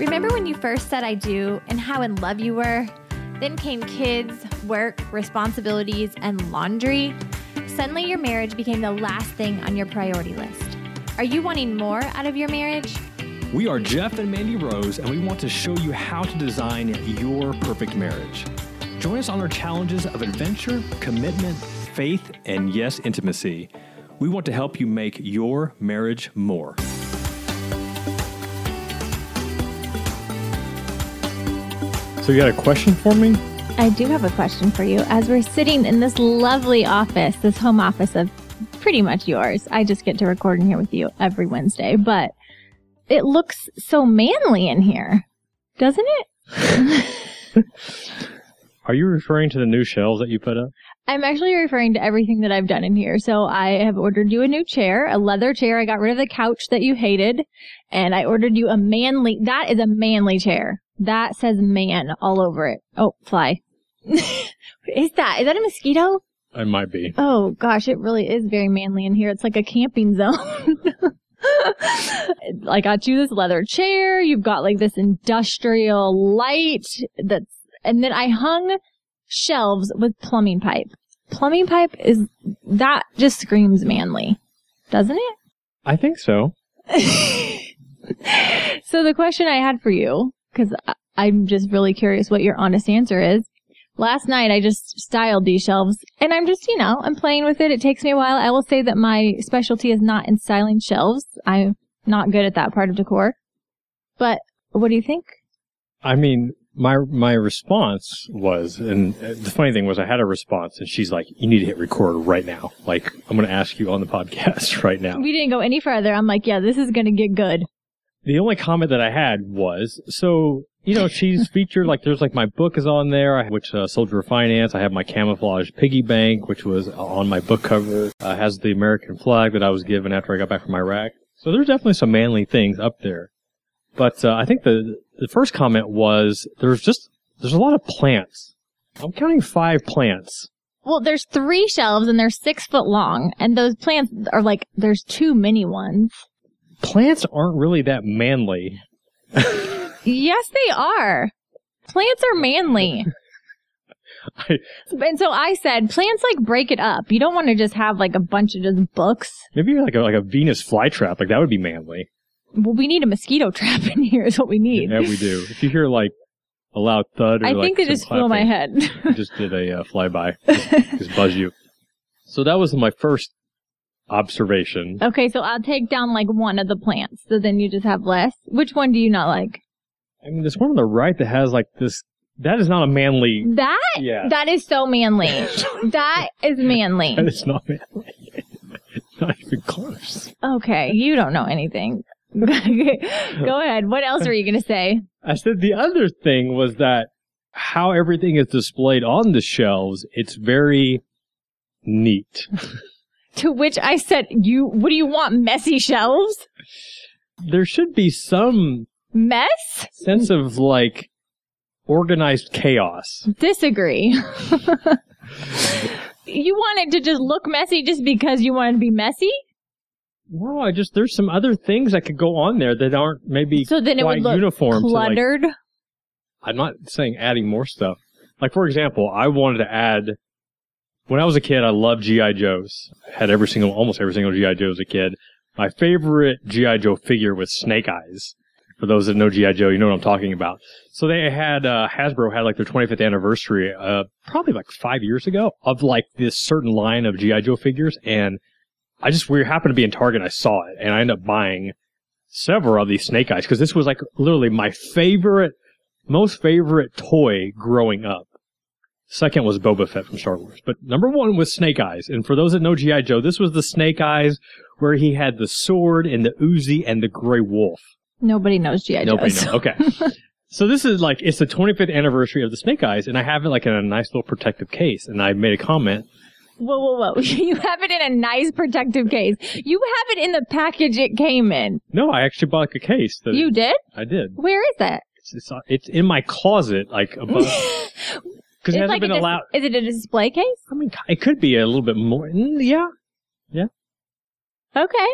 Remember when you first said I do and how in love you were? Then came kids, work, responsibilities, and laundry. Suddenly, your marriage became the last thing on your priority list. Are you wanting more out of your marriage? We are Jeff and Mandy Rose, and we want to show you how to design your perfect marriage. Join us on our challenges of adventure, commitment, faith, and yes, intimacy. We want to help you make your marriage more. So you got a question for me? I do have a question for you. As we're sitting in this lovely office, this home office of pretty much yours, I just get to record in here with you every Wednesday, but it looks so manly in here, doesn't it? Are you referring to the new shelves that you put up? I'm actually referring to everything that I've done in here. So I have ordered you a new chair, a leather chair. I got rid of the couch that you hated, and I ordered you a manly. That is a manly chair. That says man all over it. Oh, fly. is that? Is that a mosquito? It might be. Oh gosh, it really is very manly in here. It's like a camping zone. I got you this leather chair. You've got like this industrial light that's, and then I hung shelves with plumbing pipe. Plumbing pipe is, that just screams manly, doesn't it? I think so. so the question I had for you, because I'm just really curious what your honest answer is. Last night I just styled these shelves and I'm just, you know, I'm playing with it. It takes me a while. I will say that my specialty is not in styling shelves. I'm not good at that part of decor. But what do you think? I mean, my my response was, and the funny thing was, I had a response, and she's like, "You need to hit record right now. Like, I'm going to ask you on the podcast right now." We didn't go any further. I'm like, "Yeah, this is going to get good." The only comment that I had was, so you know, she's featured like there's like my book is on there, which uh, Soldier of Finance. I have my camouflage piggy bank, which was on my book cover. Uh, has the American flag that I was given after I got back from Iraq. So there's definitely some manly things up there. But uh, I think the the first comment was there's just there's a lot of plants. I'm counting five plants. Well, there's three shelves and they're six foot long, and those plants are like there's too many ones. Plants aren't really that manly. yes, they are. Plants are manly. I, and so I said, plants like break it up. You don't want to just have like a bunch of just books. maybe like a like a Venus flytrap, like that would be manly. Well, we need a mosquito trap in here. Is what we need. Yeah, we do. If you hear like a loud thud, or I like think they just flew my head. Just did a uh, flyby, just, just buzz you. So that was my first observation. okay, so I'll take down like one of the plants. So then you just have less. Which one do you not like? I mean, there's one on the right that has like this. That is not a manly. That? Yeah. That is so manly. that is manly. That is not manly. It's not even close. Okay, you don't know anything. Go ahead. What else are you going to say? I said the other thing was that how everything is displayed on the shelves, it's very neat. To which I said, "You, what do you want? Messy shelves? There should be some Mess? sense of like organized chaos. Disagree." you want it to just look messy just because you want it to be messy? No, I just there's some other things that could go on there that aren't maybe So then it quite would look uniform. to, like- cluttered. I'm not saying adding more stuff. Like for example, I wanted to add. When I was a kid, I loved GI Joes. Had every single, almost every single GI Joe as a kid. My favorite GI Joe figure was Snake Eyes. For those that know GI Joe, you know what I'm talking about. So they had uh, Hasbro had like their 25th anniversary, uh, probably like five years ago, of like this certain line of GI Joe figures, and I just we happened to be in Target, and I saw it, and I ended up buying several of these Snake Eyes because this was like literally my favorite, most favorite toy growing up. Second was Boba Fett from Star Wars, but number one was Snake Eyes. And for those that know GI Joe, this was the Snake Eyes where he had the sword and the Uzi and the Gray Wolf. Nobody knows GI Joe. Nobody knows. Okay. so this is like it's the 25th anniversary of the Snake Eyes, and I have it like in a nice little protective case. And I made a comment. Whoa, whoa, whoa! You have it in a nice protective case. You have it in the package it came in. No, I actually bought like a case. That You did? I did. Where is that? It's, it's, it's in my closet, like above, because it hasn't like been dis- allowed. Is it a display case? I mean, it could be a little bit more. Mm, Yeah. Yeah. Okay.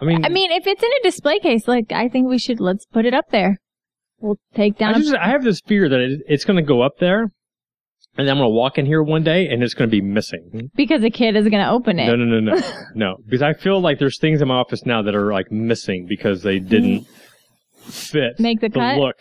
I mean, I mean, if it's in a display case, like I think we should let's put it up there. We'll take down. I a- just I have this fear that it, it's going to go up there, and then I'm going to walk in here one day and it's going to be missing. because a kid is going to open it. No, no, no, no, no. Because I feel like there's things in my office now that are like missing because they didn't fit Make the cut? look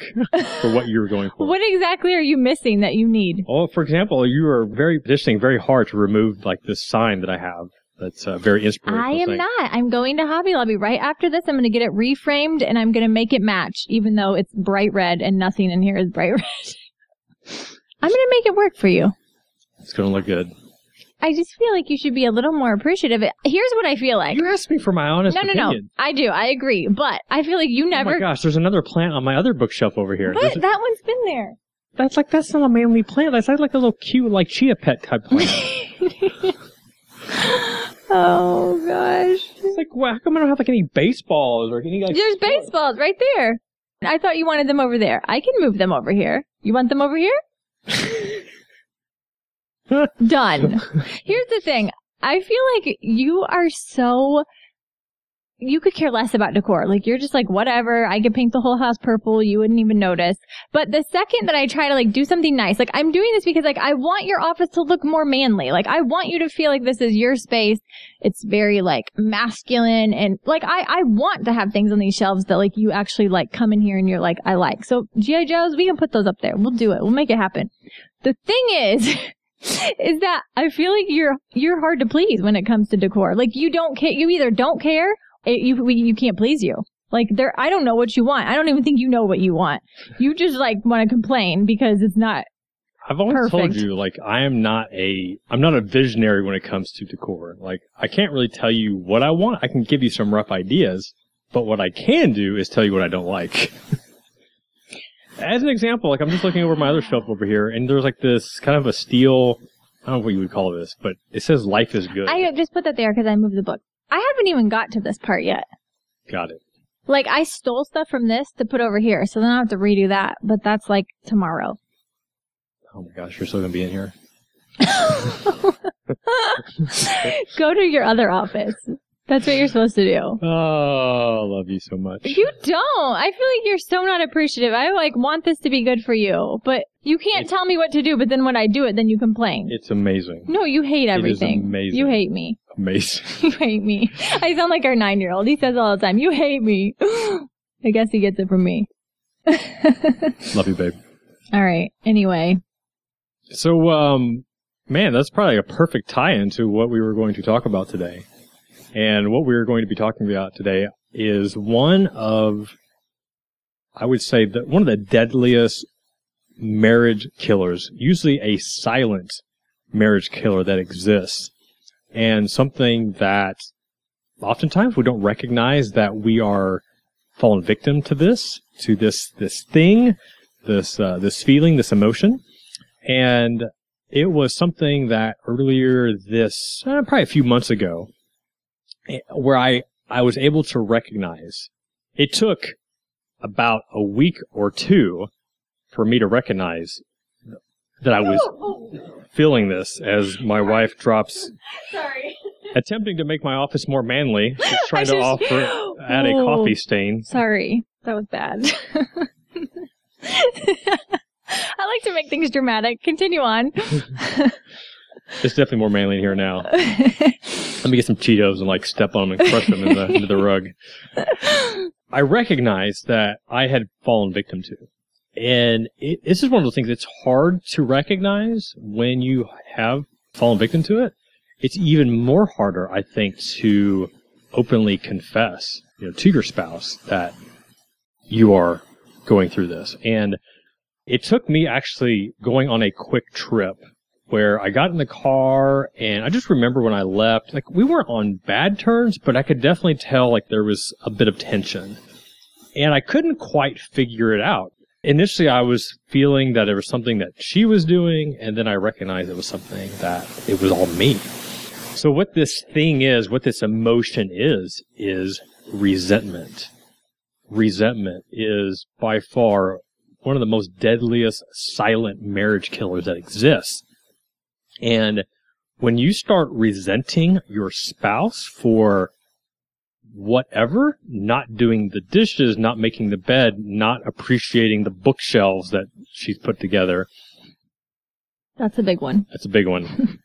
for what you were going for. What exactly are you missing that you need? Well, for example, you are very positioning very hard to remove like this sign that I have. That's uh, very inspirational. I am saying, not. I'm going to Hobby Lobby right after this. I'm going to get it reframed and I'm going to make it match, even though it's bright red and nothing in here is bright red. I'm going to make it work for you. It's going to look good. I just feel like you should be a little more appreciative. Here's what I feel like. You asked me for my honest No, no, no. opinion. I do. I agree. But I feel like you never. Oh my gosh, there's another plant on my other bookshelf over here. what? There's- That one's been there. That's like that's not a manly plant. That's like a little cute like chia pet type plant. Oh gosh. it's like, well, how come I don't have like any baseballs or any like? There's baseballs right there. I thought you wanted them over there. I can move them over here. You want them over here? Done. Here's the thing. I feel like you are so you could care less about decor. Like you're just like whatever. I could paint the whole house purple. You wouldn't even notice. But the second that I try to like do something nice, like I'm doing this because like I want your office to look more manly. Like I want you to feel like this is your space. It's very like masculine and like I I want to have things on these shelves that like you actually like come in here and you're like I like. So GI Joes, we can put those up there. We'll do it. We'll make it happen. The thing is is that I feel like you're you're hard to please when it comes to decor. Like you don't care. You either don't care, it, you we, you can't please you. Like there, I don't know what you want. I don't even think you know what you want. You just like want to complain because it's not. I've always told you like I am not a I'm not a visionary when it comes to decor. Like I can't really tell you what I want. I can give you some rough ideas, but what I can do is tell you what I don't like. As an example, like I'm just looking over my other shelf over here, and there's like this kind of a steel. I don't know what you would call this, but it says "Life is good." I just put that there because I moved the book. I haven't even got to this part yet. Got it. Like I stole stuff from this to put over here, so then I have to redo that. But that's like tomorrow. Oh my gosh, you're still gonna be in here. Go to your other office. That's what you're supposed to do. Oh, I love you so much. You don't. I feel like you're so not appreciative. I like want this to be good for you, but you can't It's- tell me what to do. But then when I do it, then you complain. It's amazing. no, you hate is everything. amazing. You hate me. Amazing. You hate me. I sound like our nine year old. He says all the time, "You hate me." I guess he gets it from me. love you, babe. All right. Anyway, So, um, man, that's probably a perfect tie-in to what we were going to talk about today. And what we are going to be talking about today is one of, I would say that one of the deadliest marriage killers, usually a silent marriage killer that exists. And something that oftentimes we don't recognize that we are fallen victim to this, to this, this thing, this, uh, this feeling, this emotion. And it was something that earlier this, uh, probably a few months ago, where I, I was able to recognize. It took about a week or two for me to recognize that I was feeling this as my wife drops, sorry. attempting to make my office more manly. She's trying to offer, add a coffee stain. Sorry, that was bad. I like to make things dramatic. Continue on. It's definitely more manly in here now. Let me get some Cheetos and like step on them and crush them in the, into the rug. I recognized that I had fallen victim to. And it, this is one of those things that's hard to recognize when you have fallen victim to it. It's even more harder, I think, to openly confess, you know, to your spouse that you are going through this. And it took me actually going on a quick trip where I got in the car and I just remember when I left, like we weren't on bad terms, but I could definitely tell like there was a bit of tension. And I couldn't quite figure it out. Initially, I was feeling that it was something that she was doing, and then I recognized it was something that it was all me. So what this thing is, what this emotion is, is resentment. Resentment is by far one of the most deadliest silent marriage killers that exists. And when you start resenting your spouse for whatever, not doing the dishes, not making the bed, not appreciating the bookshelves that she's put together. That's a big one. That's a big one.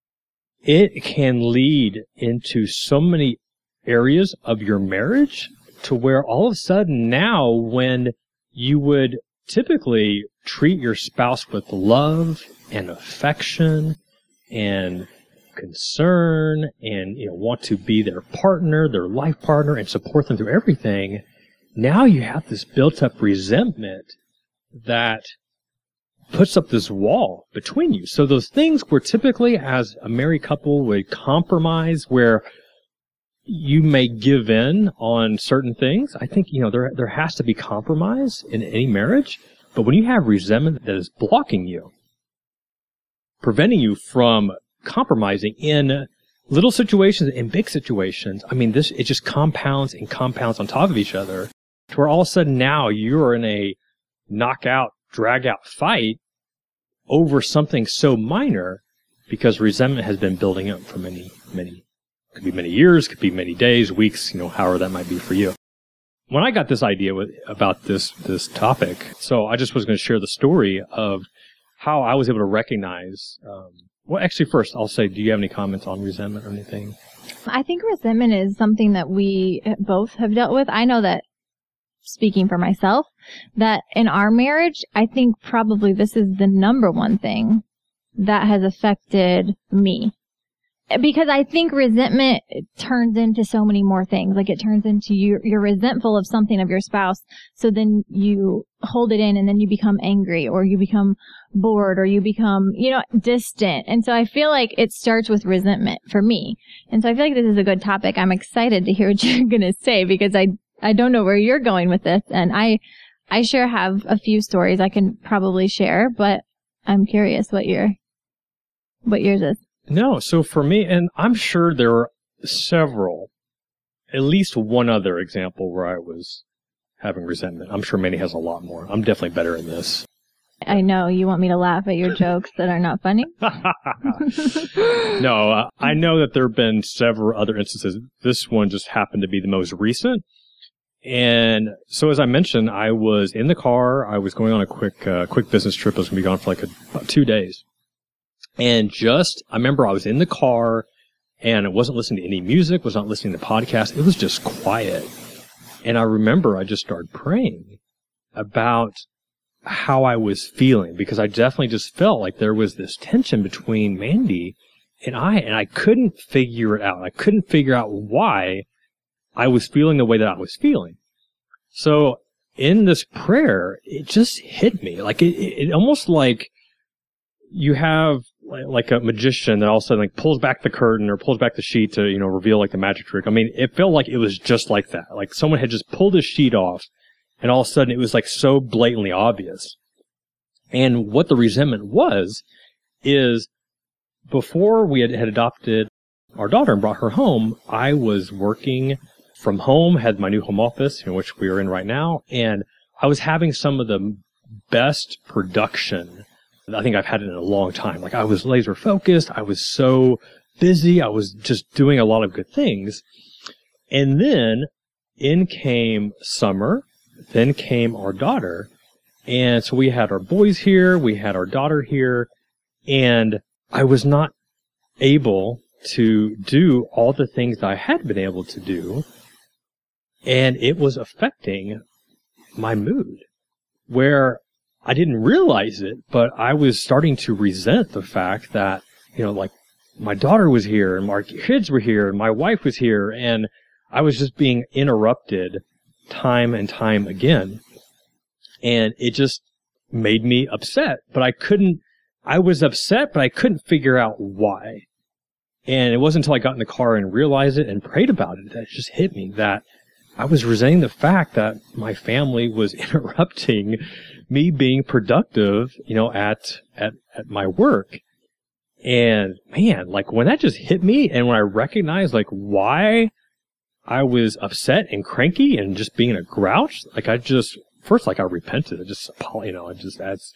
it can lead into so many areas of your marriage to where all of a sudden now when you would typically treat your spouse with love and affection and concern and you know want to be their partner, their life partner and support them through everything, now you have this built up resentment that puts up this wall between you. So those things where typically as a married couple would compromise where you may give in on certain things. I think, you know, there, there has to be compromise in any marriage. But when you have resentment that is blocking you, preventing you from compromising in little situations and big situations, I mean, this, it just compounds and compounds on top of each other to where all of a sudden now you're in a knockout, drag out fight over something so minor because resentment has been building up for many, many, could be many years, could be many days, weeks, you know, however that might be for you. When I got this idea with, about this, this topic, so I just was going to share the story of how I was able to recognize, um, well, actually, first, I'll say, do you have any comments on resentment or anything? I think resentment is something that we both have dealt with. I know that speaking for myself, that in our marriage, I think probably this is the number one thing that has affected me. Because I think resentment turns into so many more things. Like it turns into you, you're resentful of something of your spouse. So then you hold it in and then you become angry or you become bored or you become, you know, distant. And so I feel like it starts with resentment for me. And so I feel like this is a good topic. I'm excited to hear what you're going to say because I I don't know where you're going with this. And I, I sure have a few stories I can probably share, but I'm curious what your, what yours is. No. So for me, and I'm sure there are several, at least one other example where I was having resentment. I'm sure Mandy has a lot more. I'm definitely better in this. I know you want me to laugh at your jokes that are not funny. no, uh, I know that there have been several other instances. This one just happened to be the most recent. And so, as I mentioned, I was in the car. I was going on a quick, uh, quick business trip. I was going to be gone for like a, about two days. And just, I remember I was in the car and I wasn't listening to any music, was not listening to podcasts. It was just quiet. And I remember I just started praying about how I was feeling because I definitely just felt like there was this tension between Mandy and I, and I couldn't figure it out. I couldn't figure out why I was feeling the way that I was feeling. So in this prayer, it just hit me. Like it, it almost like you have like a magician that all of a sudden like pulls back the curtain or pulls back the sheet to, you know, reveal like the magic trick. I mean, it felt like it was just like that. Like someone had just pulled the sheet off and all of a sudden it was like so blatantly obvious. And what the resentment was is before we had, had adopted our daughter and brought her home, I was working from home, had my new home office, in which we are in right now, and I was having some of the best production I think I've had it in a long time. Like I was laser focused. I was so busy. I was just doing a lot of good things. And then in came summer. Then came our daughter. And so we had our boys here. We had our daughter here. And I was not able to do all the things that I had been able to do and it was affecting my mood where I didn't realize it, but I was starting to resent the fact that, you know, like my daughter was here and my kids were here and my wife was here and I was just being interrupted time and time again. And it just made me upset, but I couldn't, I was upset, but I couldn't figure out why. And it wasn't until I got in the car and realized it and prayed about it that it just hit me that I was resenting the fact that my family was interrupting me being productive, you know, at, at, at my work. And man, like when that just hit me and when I recognized like why I was upset and cranky and just being a grouch, like I just, first, like I repented. I just, you know, I just asked,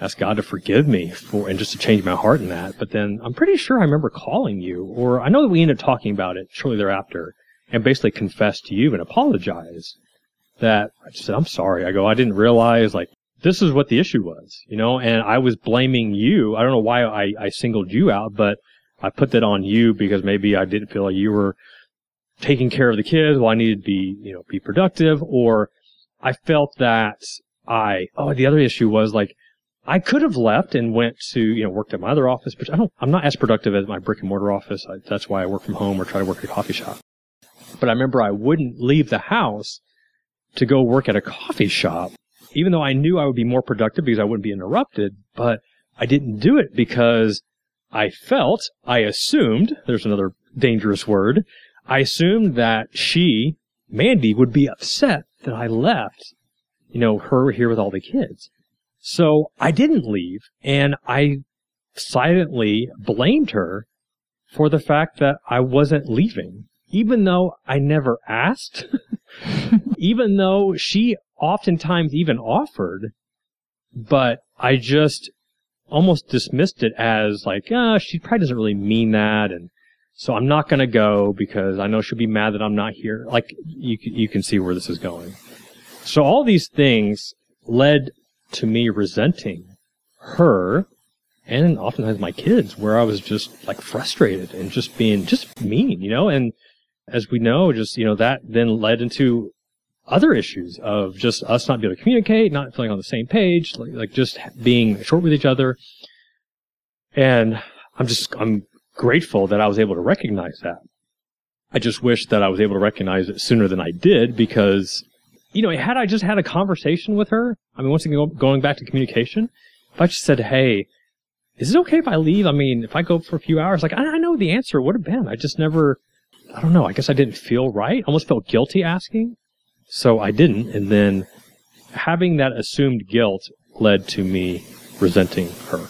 asked God to forgive me for, and just to change my heart in that. But then I'm pretty sure I remember calling you or I know that we ended up talking about it shortly thereafter and basically confessed to you and apologized that I just said, I'm sorry. I go, I didn't realize like this is what the issue was, you know, and I was blaming you. I don't know why I, I singled you out, but I put that on you because maybe I didn't feel like you were taking care of the kids while I needed to be, you know, be productive or I felt that I, oh, the other issue was like, I could have left and went to, you know, worked at my other office, but I don't, I'm not as productive as my brick and mortar office. I, that's why I work from home or try to work at a coffee shop. But I remember I wouldn't leave the house to go work at a coffee shop, even though I knew I would be more productive because I wouldn't be interrupted, but I didn't do it because I felt, I assumed, there's another dangerous word, I assumed that she, Mandy, would be upset that I left, you know, her here with all the kids. So I didn't leave and I silently blamed her for the fact that I wasn't leaving, even though I never asked, even though she oftentimes even offered, but I just almost dismissed it as like, ah, she probably doesn't really mean that. And so I'm not going to go because I know she'll be mad that I'm not here. Like you, you can see where this is going. So all these things led to me resenting her and oftentimes my kids where I was just like frustrated and just being just mean, you know, and as we know, just, you know, that then led into other issues of just us not being able to communicate, not feeling on the same page, like, like just being short with each other. And I'm just, I'm grateful that I was able to recognize that. I just wish that I was able to recognize it sooner than I did because, you know, had I just had a conversation with her, I mean, once again, going back to communication, if I just said, hey, is it okay if I leave? I mean, if I go for a few hours, like, I, I know the answer would have been. I just never, I don't know. I guess I didn't feel right. Almost felt guilty asking. So I didn't. And then having that assumed guilt led to me resenting her.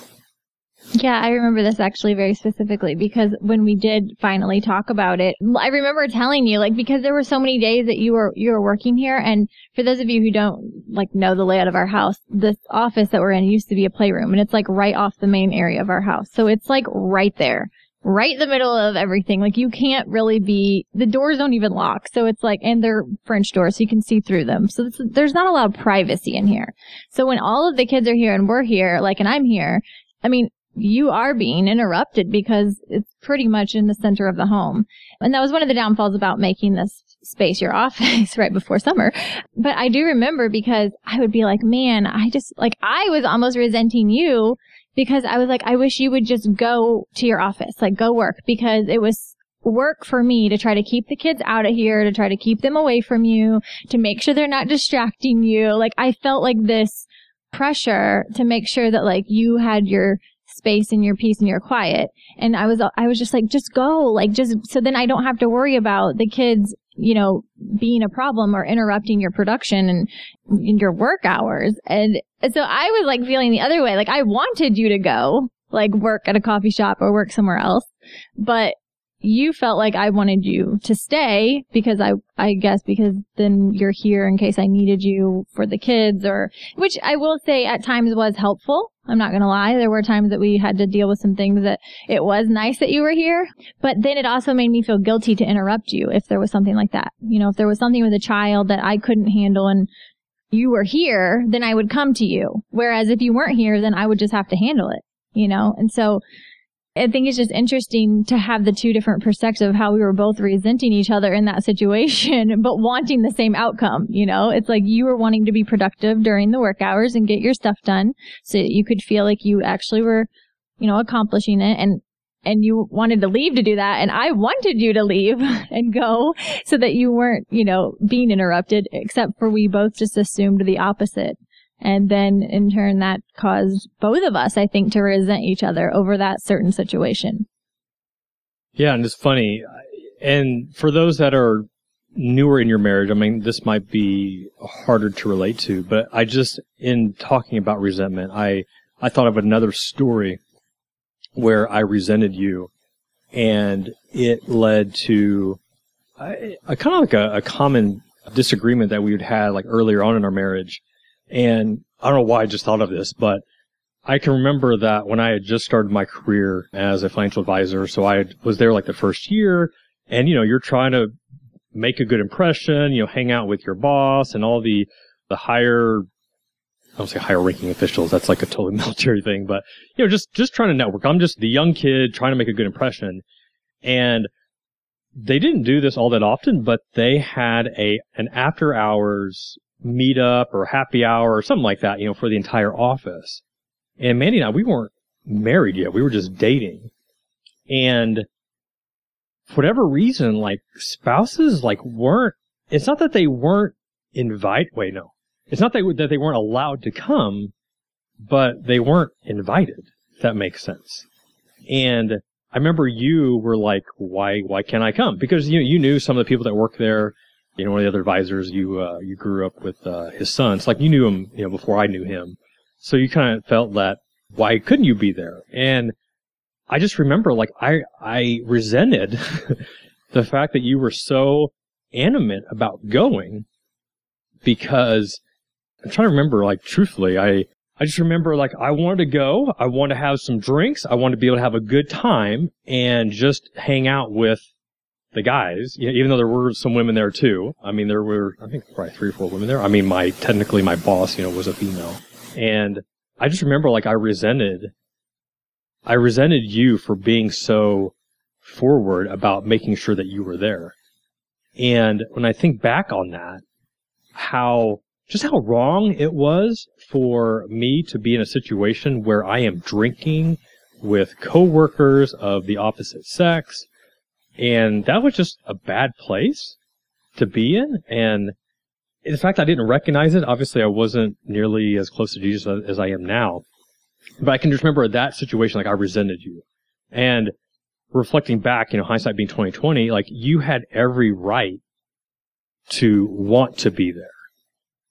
Yeah, I remember this actually very specifically because when we did finally talk about it, I remember telling you like because there were so many days that you were you were working here and for those of you who don't like know the layout of our house, this office that we're in used to be a playroom and it's like right off the main area of our house. So it's like right there right in the middle of everything. Like you can't really be, the doors don't even lock. So it's like, and they're French doors, so you can see through them. So there's not a lot of privacy in here. So when all of the kids are here and we're here, like, and I'm here, I mean, you are being interrupted because it's pretty much in the center of the home. And that was one of the downfalls about making this space your office right before summer. But I do remember because I would be like, man, I just, like, I was almost resenting you because I was like, I wish you would just go to your office, like go work because it was work for me to try to keep the kids out of here, to try to keep them away from you, to make sure they're not distracting you. Like I felt like this pressure to make sure that like you had your space and your peace and your quiet. And I was, I was just like, just go, like just, so then I don't have to worry about the kids you know, being a problem or interrupting your production and, your work hours. And so I was like feeling the other way. Like I wanted you to go, like work at a coffee shop or work somewhere else, but you felt like I wanted you to stay because I, I guess because then you're here in case I needed you for the kids or, which I will say at times was helpful. I'm not going to lie. There were times that we had to deal with some things that it was nice that you were here, but then it also made me feel guilty to interrupt you if there was something like that. You know, if there was something with a child that I couldn't handle and you were here, then I would come to you. Whereas if you weren't here, then I would just have to handle it, you know? And so I think it's just interesting to have the two different perspectives of how we were both resenting each other in that situation, but wanting the same outcome. You know, it's like you were wanting to be productive during the work hours and get your stuff done so you could feel like you actually were, you know, accomplishing it. And and you wanted to leave to do that and I wanted you to leave and go so that you weren't, you know, being interrupted except for we both just assumed the opposite. And then in turn that caused both of us, I think, to resent each other over that certain situation. Yeah, and it's funny. And for those that are newer in your marriage, I mean, this might be harder to relate to, but I just, in talking about resentment, I, I thought of another story where I resented you and it led to a, a kind of like a, a common disagreement that we had had like earlier on in our marriage and I don't know why I just thought of this, but I can remember that when I had just started my career as a financial advisor. So I was there like the first year and, you know, you're trying to make a good impression, you know, hang out with your boss and all the, the higher, I don't say higher ranking officials. That's like a totally military thing, but you know, just, just trying to network. I'm just the young kid trying to make a good impression. And they didn't do this all that often, but they had a, an after hours meetup or happy hour or something like that, you know, for the entire office. And Mandy and I, we weren't married yet. We were just dating. And for whatever reason, like spouses like weren't, it's not that they weren't invite, wait, no. It's not that, that they weren't allowed to come, but they weren't invited, if that makes sense. And I remember you were like, why, why can't I come? Because you, you knew some of the people that work there. You know, one of the other advisors, you, uh, you grew up with, uh, his sons. Like you knew him, you know, before I knew him. So you kind of felt that, why couldn't you be there? And I just remember like I I resented the fact that you were so animate about going because I'm trying to remember like truthfully I I just remember like I wanted to go, I wanted to have some drinks, I wanted to be able to have a good time and just hang out with the guys, even though there were some women there too. I mean, there were, I think probably three or four women there. I mean, my, technically my boss, you know, was a female. And I just remember like I resented I resented you for being so forward about making sure that you were there. And when I think back on that, how, just how wrong it was for me to be in a situation where I am drinking with coworkers of the opposite sex. And that was just a bad place to be in. And in fact, I didn't recognize it. Obviously, I wasn't nearly as close to Jesus as I am now. But I can just remember that situation, like I resented you. And reflecting back, you know, hindsight being 2020, like you had every right to want to be there.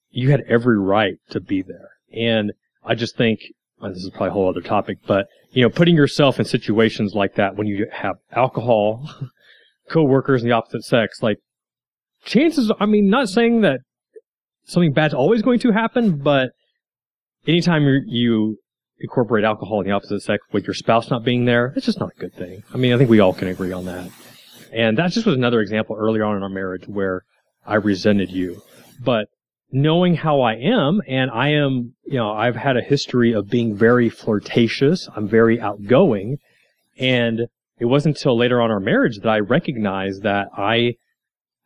You had every right to be there. And I just think, and this is probably a whole other topic, but, you know, putting yourself in situations like that when you have alcohol, co-workers in the opposite sex, like chances, I mean, not saying that something bad's always going to happen, but anytime you incorporate alcohol in the opposite sex with your spouse not being there, it's just not a good thing. I mean, I think we all can agree on that. And that just was another example earlier on in our marriage where I resented you. But knowing how I am, and I am, you know, I've had a history of being very flirtatious. I'm very outgoing. And it wasn't until later on our marriage that I recognized that I,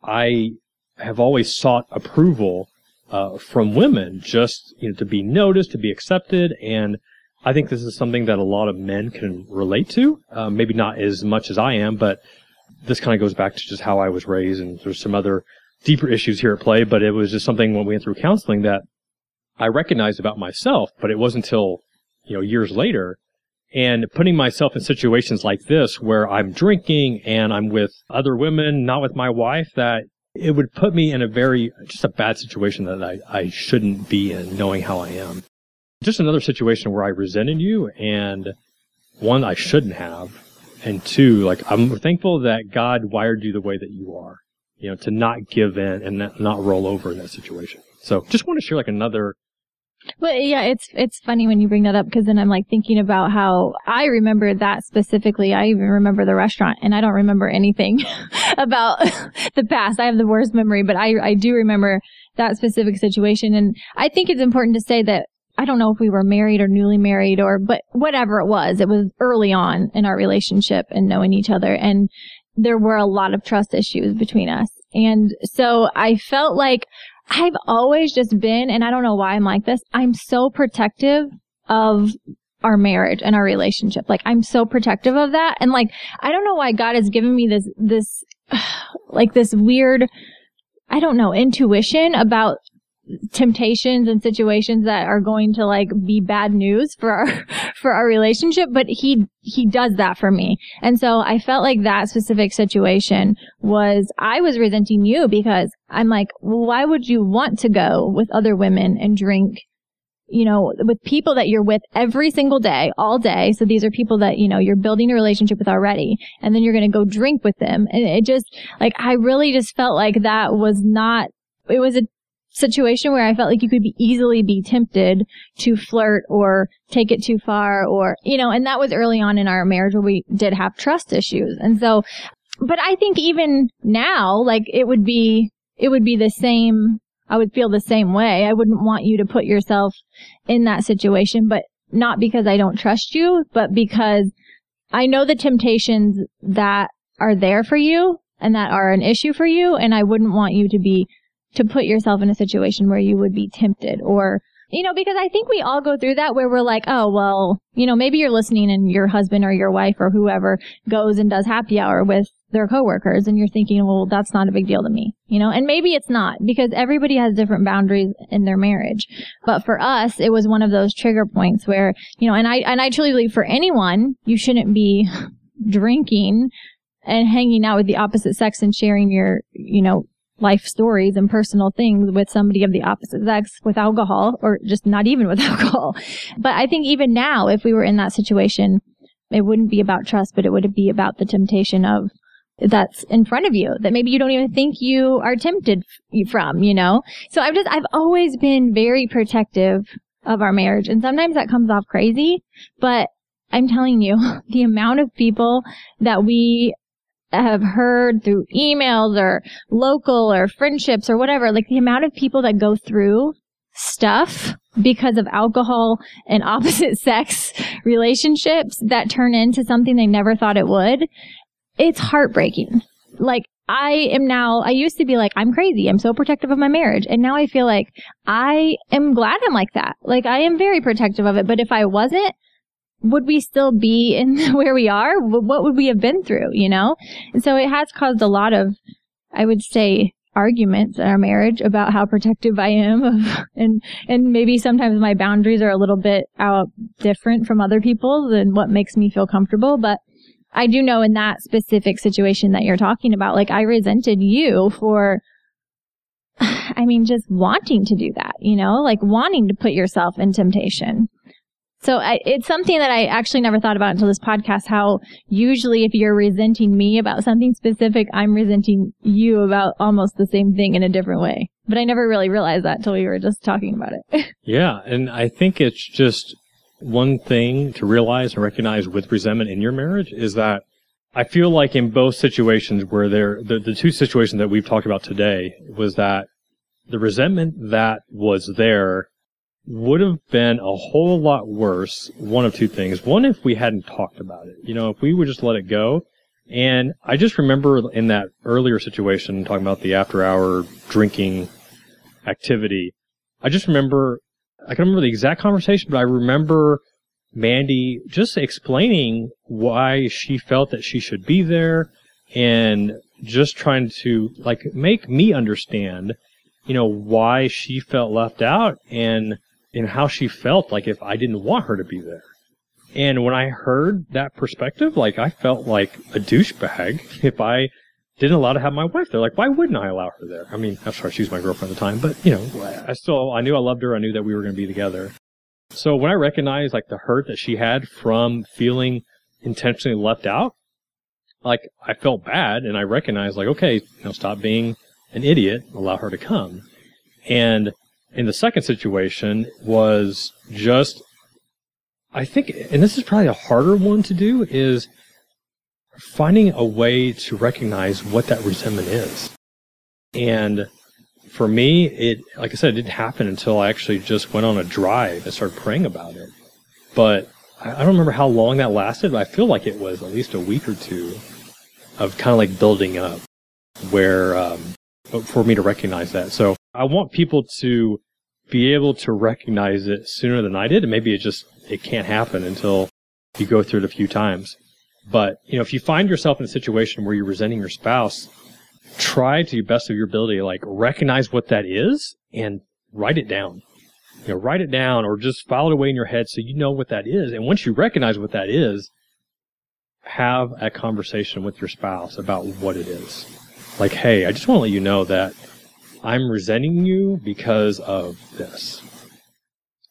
I have always sought approval uh, from women, just you know, to be noticed, to be accepted, and I think this is something that a lot of men can relate to. Uh, maybe not as much as I am, but this kind of goes back to just how I was raised, and there's some other deeper issues here at play. But it was just something when we went through counseling that I recognized about myself. But it wasn't until you know years later, and putting myself in situations like this where I'm drinking and I'm with other women, not with my wife, that it would put me in a very just a bad situation that I, I shouldn't be in, knowing how I am just another situation where I resented you and one I shouldn't have. And two, like I'm thankful that God wired you the way that you are, you know, to not give in and not roll over in that situation. So just want to share like another well, yeah, it's it's funny when you bring that up because then I'm like thinking about how I remember that specifically. I even remember the restaurant, and I don't remember anything about the past. I have the worst memory, but I I do remember that specific situation, and I think it's important to say that I don't know if we were married or newly married or, but whatever it was, it was early on in our relationship and knowing each other. And there were a lot of trust issues between us. And so I felt like I've always just been, and I don't know why I'm like this, I'm so protective of our marriage and our relationship. Like I'm so protective of that. And like, I don't know why God has given me this, this, like this weird, I don't know, intuition about temptations and situations that are going to like be bad news for our for our relationship but he he does that for me. And so i felt like that specific situation was i was resenting you because i'm like well, why would you want to go with other women and drink you know with people that you're with every single day all day? So these are people that you know you're building a relationship with already and then you're going to go drink with them. And it just like i really just felt like that was not it was a situation where I felt like you could be easily be tempted to flirt or take it too far or, you know, and that was early on in our marriage where we did have trust issues. And so but I think even now, like it would be, it would be the same. I would feel the same way. I wouldn't want you to put yourself in that situation, but not because I don't trust you, but because I know the temptations that are there for you and that are an issue for you. And I wouldn't want you to be, to put yourself in a situation where you would be tempted or, you know, because I think we all go through that where we're like, oh, well, you know, maybe you're listening and your husband or your wife or whoever goes and does happy hour with their coworkers and you're thinking, well, that's not a big deal to me, you know, and maybe it's not because everybody has different boundaries in their marriage. But for us, it was one of those trigger points where, you know, and I, and I truly believe for anyone, you shouldn't be drinking and hanging out with the opposite sex and sharing your, you know, life stories and personal things with somebody of the opposite sex with alcohol or just not even with alcohol. But I think even now, if we were in that situation, it wouldn't be about trust, but it would be about the temptation of that's in front of you that maybe you don't even think you are tempted from, you know? So I've just, I've always been very protective of our marriage. And sometimes that comes off crazy, but I'm telling you, the amount of people that we have heard through emails or local or friendships or whatever, like the amount of people that go through stuff because of alcohol and opposite sex relationships that turn into something they never thought it would it's heartbreaking. Like, I am now, I used to be like, I'm crazy. I'm so protective of my marriage. And now I feel like I am glad I'm like that. Like, I am very protective of it. But if I wasn't, would we still be in where we are? What would we have been through, you know? And so it has caused a lot of, I would say, arguments in our marriage about how protective I am of, and and maybe sometimes my boundaries are a little bit out different from other people than what makes me feel comfortable but I do know in that specific situation that you're talking about, like I resented you for, I mean, just wanting to do that, you know, like wanting to put yourself in temptation. So I, it's something that I actually never thought about until this podcast, how usually if you're resenting me about something specific, I'm resenting you about almost the same thing in a different way. But I never really realized that until we were just talking about it. yeah. And I think it's just one thing to realize and recognize with resentment in your marriage is that I feel like in both situations where there, the, the two situations that we've talked about today was that the resentment that was there would have been a whole lot worse. One of two things. One, if we hadn't talked about it, you know, if we would just let it go. And I just remember in that earlier situation talking about the after hour drinking activity. I just remember I can remember the exact conversation, but I remember Mandy just explaining why she felt that she should be there and just trying to like make me understand, you know, why she felt left out and and how she felt like if I didn't want her to be there. And when I heard that perspective, like I felt like a douchebag if I didn't allow to have my wife there. Like, why wouldn't I allow her there? I mean, I'm sorry, she was my girlfriend at the time, but you know, I still, I knew I loved her. I knew that we were going to be together. So when I recognized like the hurt that she had from feeling intentionally left out, like I felt bad and I recognized like, okay, you know, stop being an idiot, allow her to come. And in the second situation was just, I think, and this is probably a harder one to do is finding a way to recognize what that resentment is. And for me, it, like I said, it didn't happen until I actually just went on a drive and started praying about it. But I don't remember how long that lasted, but I feel like it was at least a week or two of kind of like building up where, um, for me to recognize that. So I want people to be able to recognize it sooner than I did. And maybe it just, it can't happen until you go through it a few times. But, you know, if you find yourself in a situation where you're resenting your spouse, try to the best of your ability, like recognize what that is and write it down. You know, write it down or just file it away in your head so you know what that is. And once you recognize what that is, have a conversation with your spouse about what it is. Like, hey, I just want to let you know that I'm resenting you because of this.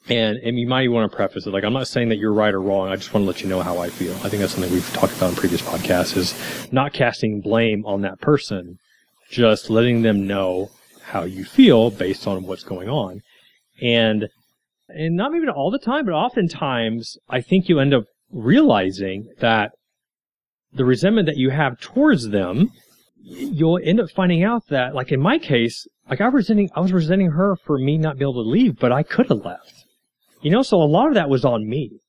And, and you might want to preface it like I'm not saying that you're right or wrong. I just want to let you know how I feel. I think that's something we've talked about in previous podcasts is not casting blame on that person, just letting them know how you feel based on what's going on. And and not maybe all the time, but oftentimes I think you end up realizing that the resentment that you have towards them, you'll end up finding out that, like in my case, like I was resenting, I was resenting her for me not being able to leave, but I could have left. You know, so a lot of that was on me.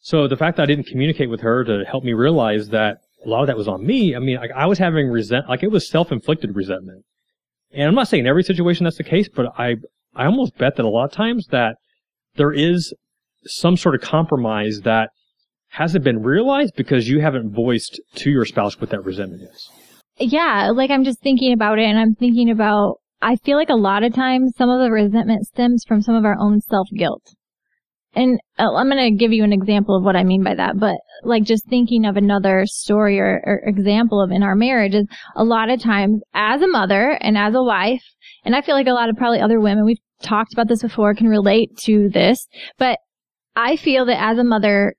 So the fact that I didn't communicate with her to help me realize that a lot of that was on me, I mean, like I was having resent, like it was self-inflicted resentment. And I'm not saying in every situation that's the case, but I, I almost bet that a lot of times that there is some sort of compromise that hasn't been realized because you haven't voiced to your spouse what that resentment is. Yeah, like I'm just thinking about it and I'm thinking about, I feel like a lot of times some of the resentment stems from some of our own self-guilt. And uh, I'm going to give you an example of what I mean by that, but like just thinking of another story or, or example of in our marriage is a lot of times as a mother and as a wife, and I feel like a lot of probably other women, we've talked about this before, can relate to this, but I feel that as a mother,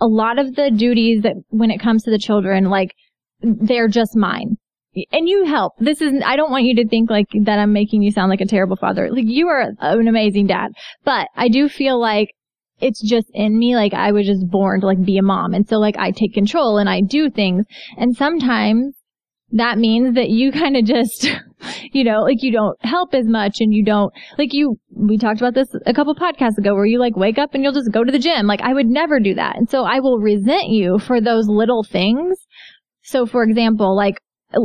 a lot of the duties that when it comes to the children, like they're just mine. And you help. This is, I don't want you to think like that I'm making you sound like a terrible father. Like you are an amazing dad. But I do feel like it's just in me. Like I was just born to like be a mom. And so like I take control and I do things. And sometimes that means that you kind of just, you know, like you don't help as much and you don't, like you, we talked about this a couple podcasts ago where you like wake up and you'll just go to the gym. Like I would never do that. And so I will resent you for those little things. So for example, like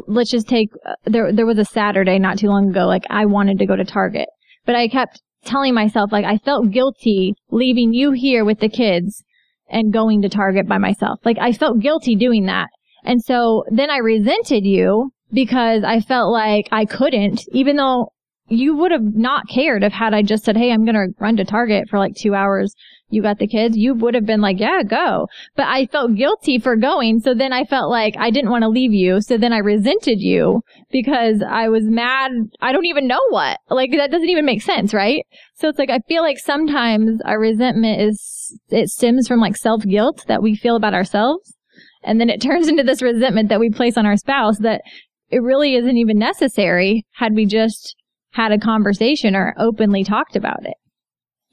let's just take, uh, there, there was a Saturday not too long ago, like I wanted to go to Target, but I kept telling myself like I felt guilty leaving you here with the kids and going to Target by myself. Like I felt guilty doing that. And so then I resented you because I felt like I couldn't, even though you would have not cared if had I just said, Hey, I'm going to run to Target for like two hours. You got the kids. You would have been like, yeah, go. But I felt guilty for going. So then I felt like I didn't want to leave you. So then I resented you because I was mad. I don't even know what. Like that doesn't even make sense, right? So it's like, I feel like sometimes our resentment is, it stems from like self guilt that we feel about ourselves. And then it turns into this resentment that we place on our spouse that it really isn't even necessary had we just had a conversation or openly talked about it.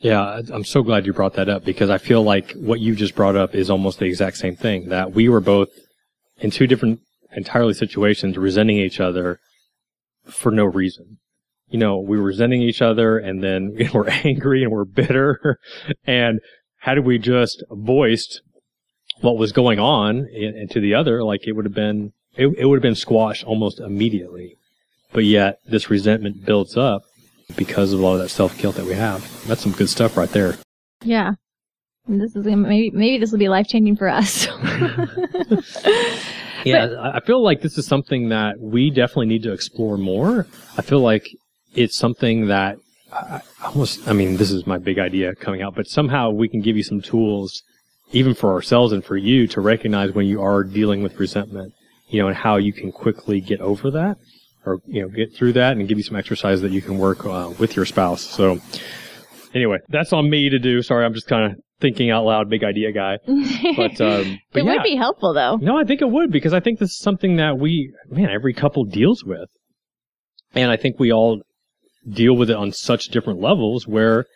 Yeah, I'm so glad you brought that up because I feel like what you just brought up is almost the exact same thing that we were both in two different entirely situations resenting each other for no reason. You know, we were resenting each other and then we're angry and we're bitter. and had we just voiced what was going on into the other, like it would have been, it, it would have been squashed almost immediately. But yet this resentment builds up because of all of that self guilt that we have. That's some good stuff right there. Yeah. And this is maybe maybe this will be life changing for us. yeah, but, I feel like this is something that we definitely need to explore more. I feel like it's something that I almost I mean this is my big idea coming out, but somehow we can give you some tools even for ourselves and for you to recognize when you are dealing with resentment, you know, and how you can quickly get over that or, you know, get through that and give you some exercise that you can work uh, with your spouse. So anyway, that's on me to do. Sorry, I'm just kind of thinking out loud, big idea guy. But, um, but it yeah. would be helpful though. No, I think it would because I think this is something that we, man, every couple deals with. And I think we all deal with it on such different levels where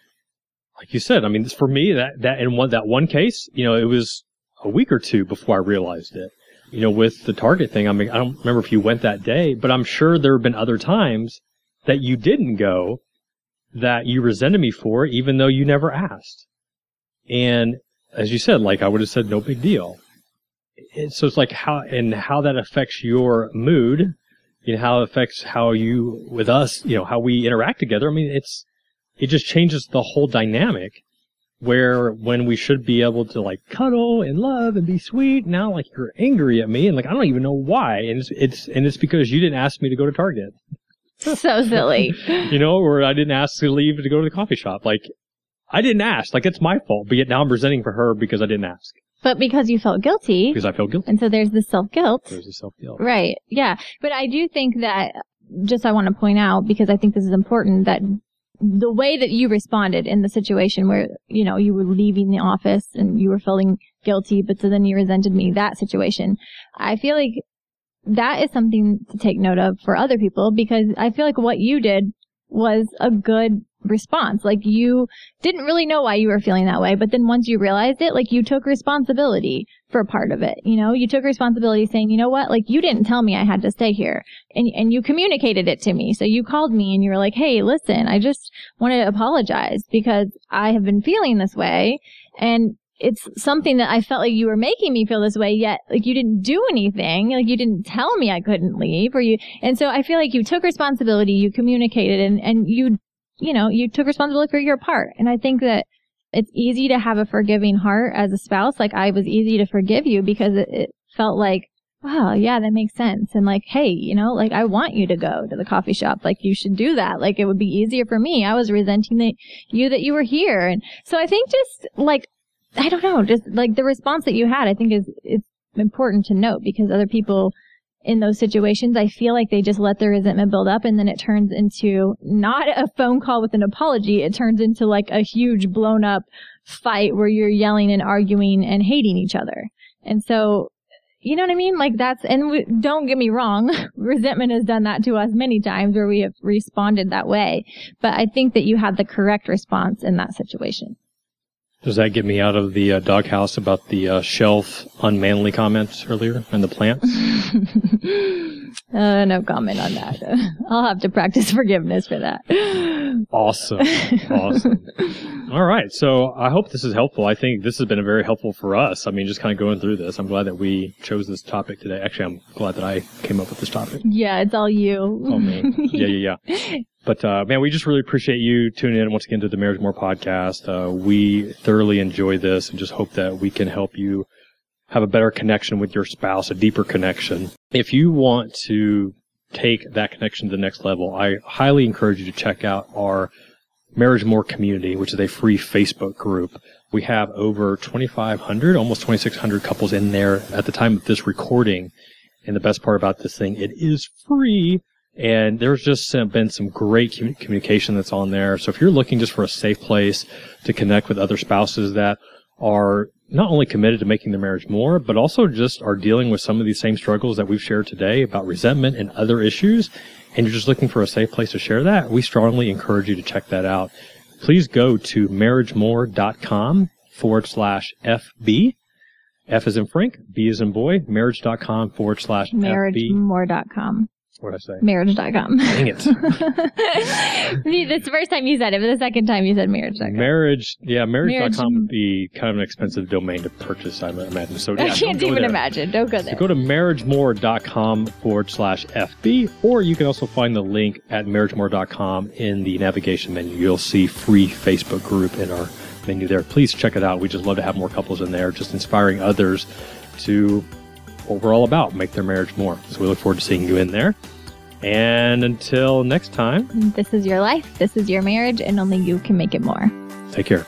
like you said, I mean, for me, that, that in one, that one case, you know, it was a week or two before I realized it. You know, with the Target thing, I mean, I don't remember if you went that day, but I'm sure there have been other times that you didn't go that you resented me for, even though you never asked. And as you said, like I would have said, no big deal. so it's like how, and how that affects your mood, you know, how it affects how you, with us, you know, how we interact together. I mean, it's, it just changes the whole dynamic where when we should be able to like cuddle and love and be sweet, now like you're angry at me and like I don't even know why. And it's, it's and it's because you didn't ask me to go to Target. so silly. you know, or I didn't ask to leave to go to the coffee shop. Like I didn't ask. Like it's my fault. But yet now I'm presenting for her because I didn't ask. But because you felt guilty. Because I felt guilty. And so there's the self guilt. There's the self guilt. Right. Yeah. But I do think that just I want to point out because I think this is important that the way that you responded in the situation where, you know, you were leaving the office and you were feeling guilty, but so then you resented me, that situation, I feel like that is something to take note of for other people because I feel like what you did was a good response. Like you didn't really know why you were feeling that way, but then once you realized it, like you took responsibility for a part of it. You know, you took responsibility saying, you know what, like you didn't tell me I had to stay here and, and you communicated it to me. So you called me and you were like, Hey, listen, I just want to apologize because I have been feeling this way and it's something that I felt like you were making me feel this way, yet like you didn't do anything, like you didn't tell me I couldn't leave, or you. And so I feel like you took responsibility, you communicated, and and you, you know, you took responsibility for your part. And I think that it's easy to have a forgiving heart as a spouse. Like I was easy to forgive you because it, it felt like, wow, yeah, that makes sense. And like, hey, you know, like I want you to go to the coffee shop. Like you should do that. Like it would be easier for me. I was resenting that you that you were here. And so I think just like I don't know, just like the response that you had, I think is it's important to note because other people in those situations, I feel like they just let their resentment build up and then it turns into not a phone call with an apology. It turns into like a huge blown up fight where you're yelling and arguing and hating each other. And so, you know what I mean? Like that's, and we, don't get me wrong, resentment has done that to us many times where we have responded that way. But I think that you had the correct response in that situation. Does that get me out of the uh, doghouse about the uh, shelf unmanly comments earlier and the plants? uh, no comment on that. I'll have to practice forgiveness for that. Awesome. Awesome. All right. So I hope this is helpful. I think this has been very helpful for us. I mean, just kind of going through this. I'm glad that we chose this topic today. Actually, I'm glad that I came up with this topic. Yeah, it's all you. Oh, man. Yeah, yeah, yeah. But uh, man, we just really appreciate you tuning in once again to the Marriage More podcast. Uh, we thoroughly enjoy this and just hope that we can help you have a better connection with your spouse, a deeper connection. If you want to take that connection to the next level, I highly encourage you to check out our Marriage More community, which is a free Facebook group. We have over 2,500, almost 2,600 couples in there at the time of this recording. And the best part about this thing, it is free. And there's just been some great communication that's on there. So if you're looking just for a safe place to connect with other spouses that are not only committed to making their marriage more, but also just are dealing with some of these same struggles that we've shared today about resentment and other issues, and you're just looking for a safe place to share that, we strongly encourage you to check that out. Please go to marriagemore.com forward slash FB. F is in Frank, B is in boy, marriage.com forward slash FB. marriagemore.com. What did I say? Marriage.com. Dang it. That's the first time you said it, but the second time you said marriage.com. Marriage, yeah, marriage.com would be kind of an expensive domain to purchase, I imagine. So, yeah, I can't even there. imagine. Don't go there. So go to marriagemore.com forward slash FB, or you can also find the link at marriagemore.com in the navigation menu. You'll see free Facebook group in our menu there. Please check it out. We just love to have more couples in there, just inspiring others to what we're all about, make their marriage more. So we look forward to seeing you in there. And until next time, this is your life, this is your marriage, and only you can make it more. Take care.